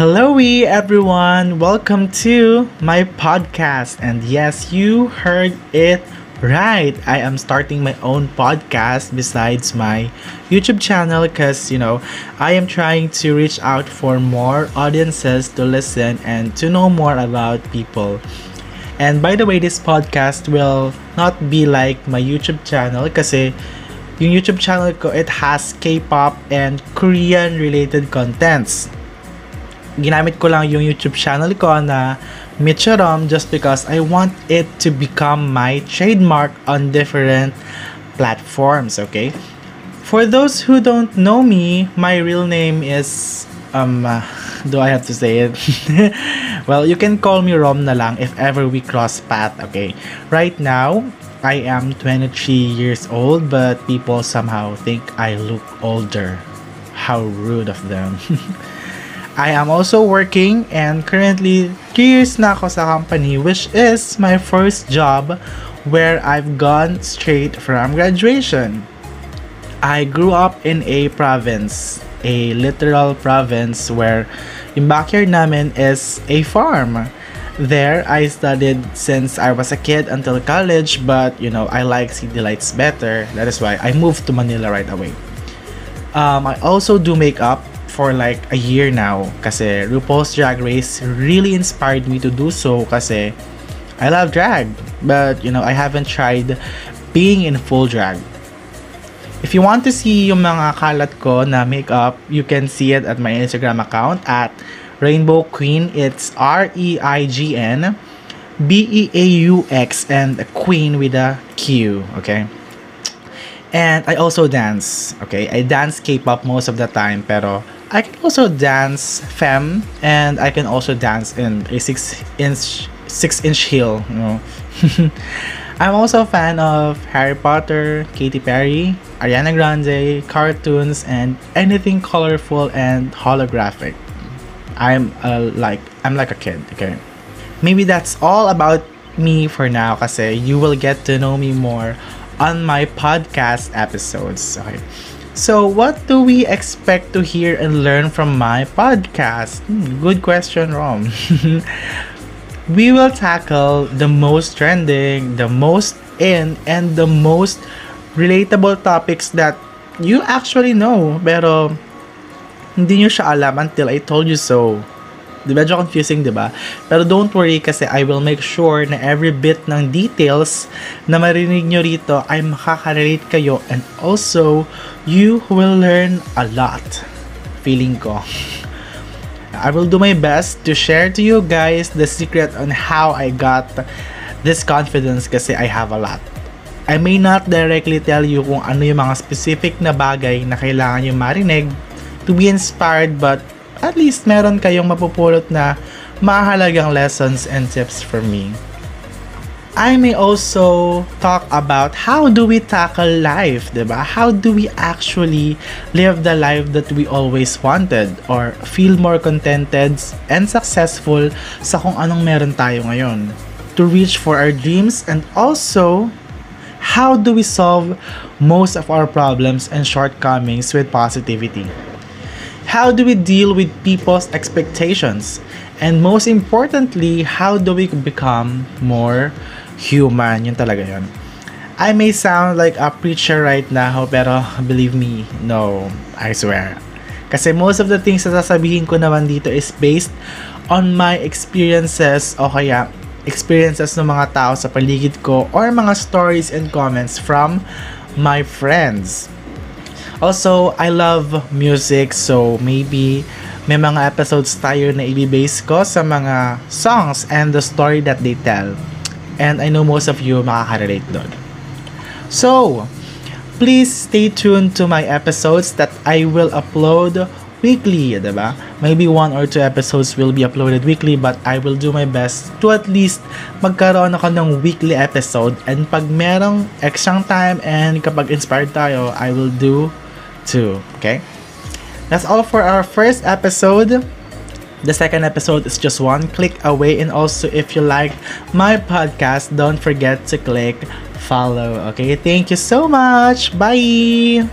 Hello, everyone. Welcome to my podcast. And yes, you heard it right. I am starting my own podcast besides my YouTube channel because, you know, I am trying to reach out for more audiences to listen and to know more about people. And by the way, this podcast will not be like my YouTube channel kasi eh, yung YouTube channel ko, it has K-pop and Korean related contents. Ginamit ko lang yung YouTube channel ko na Micharom just because I want it to become my trademark on different platforms, okay? For those who don't know me, my real name is um uh, do I have to say it? well, you can call me Rom na lang if ever we cross path, okay? Right now, I am 23 years old, but people somehow think I look older. How rude of them. I am also working and currently 3 years na ako sa company which is my first job where I've gone straight from graduation. I grew up in a province, a literal province where yung backyard namin is a farm. There, I studied since I was a kid until college, but you know, I like city lights better. That is why I moved to Manila right away. Um, I also do makeup for like a year now kasi RuPaul's Drag Race really inspired me to do so kasi I love drag, but you know, I haven't tried being in full drag. If you want to see yung mga kalat ko na makeup, you can see it at my Instagram account at Rainbow Queen. It's R E I G N B E A U X and queen with a Q. Okay. And I also dance. Okay, I dance K-pop most of the time, pero I can also dance femme, and I can also dance in a six inch six inch heel. You know. I'm also a fan of Harry Potter, Katy Perry, Ariana Grande, cartoons, and anything colorful and holographic. I'm uh, like I'm like a kid, okay? Maybe that's all about me for now kasi you will get to know me more on my podcast episodes. Okay. So, what do we expect to hear and learn from my podcast? Hmm, good question, Rom. we will tackle the most trending, the most in, and the most relatable topics that you actually know pero hindi nyo siya alam until I told you so. Medyo confusing, di ba? Pero don't worry kasi I will make sure na every bit ng details na marinig nyo rito ay makaka-relate kayo and also you will learn a lot. Feeling ko. I will do my best to share to you guys the secret on how I got this confidence kasi I have a lot. I may not directly tell you kung ano yung mga specific na bagay na kailangan yung marinig to be inspired but at least meron kayong mapupulot na mahalagang lessons and tips from me. I may also talk about how do we tackle life, diba? How do we actually live the life that we always wanted or feel more contented and successful sa kung anong meron tayo ngayon to reach for our dreams and also how do we solve most of our problems and shortcomings with positivity. How do we deal with people's expectations? And most importantly, how do we become more human? Yun talaga yun. I may sound like a preacher right now, pero believe me, no, I swear. Kasi most of the things na sasabihin ko naman dito is based on my experiences o kaya experiences ng mga tao sa paligid ko or mga stories and comments from my friends. Also, I love music so maybe may mga episodes tayo na i-base ko sa mga songs and the story that they tell. And I know most of you makaka-relate doon. So, please stay tuned to my episodes that I will upload weekly, diba? Maybe one or two episodes will be uploaded weekly but I will do my best to at least magkaroon ako ng weekly episode and pag merong extra time and kapag inspired tayo, I will do two. Okay? That's all for our first episode. The second episode is just one click away. And also, if you like my podcast, don't forget to click follow. Okay? Thank you so much. Bye.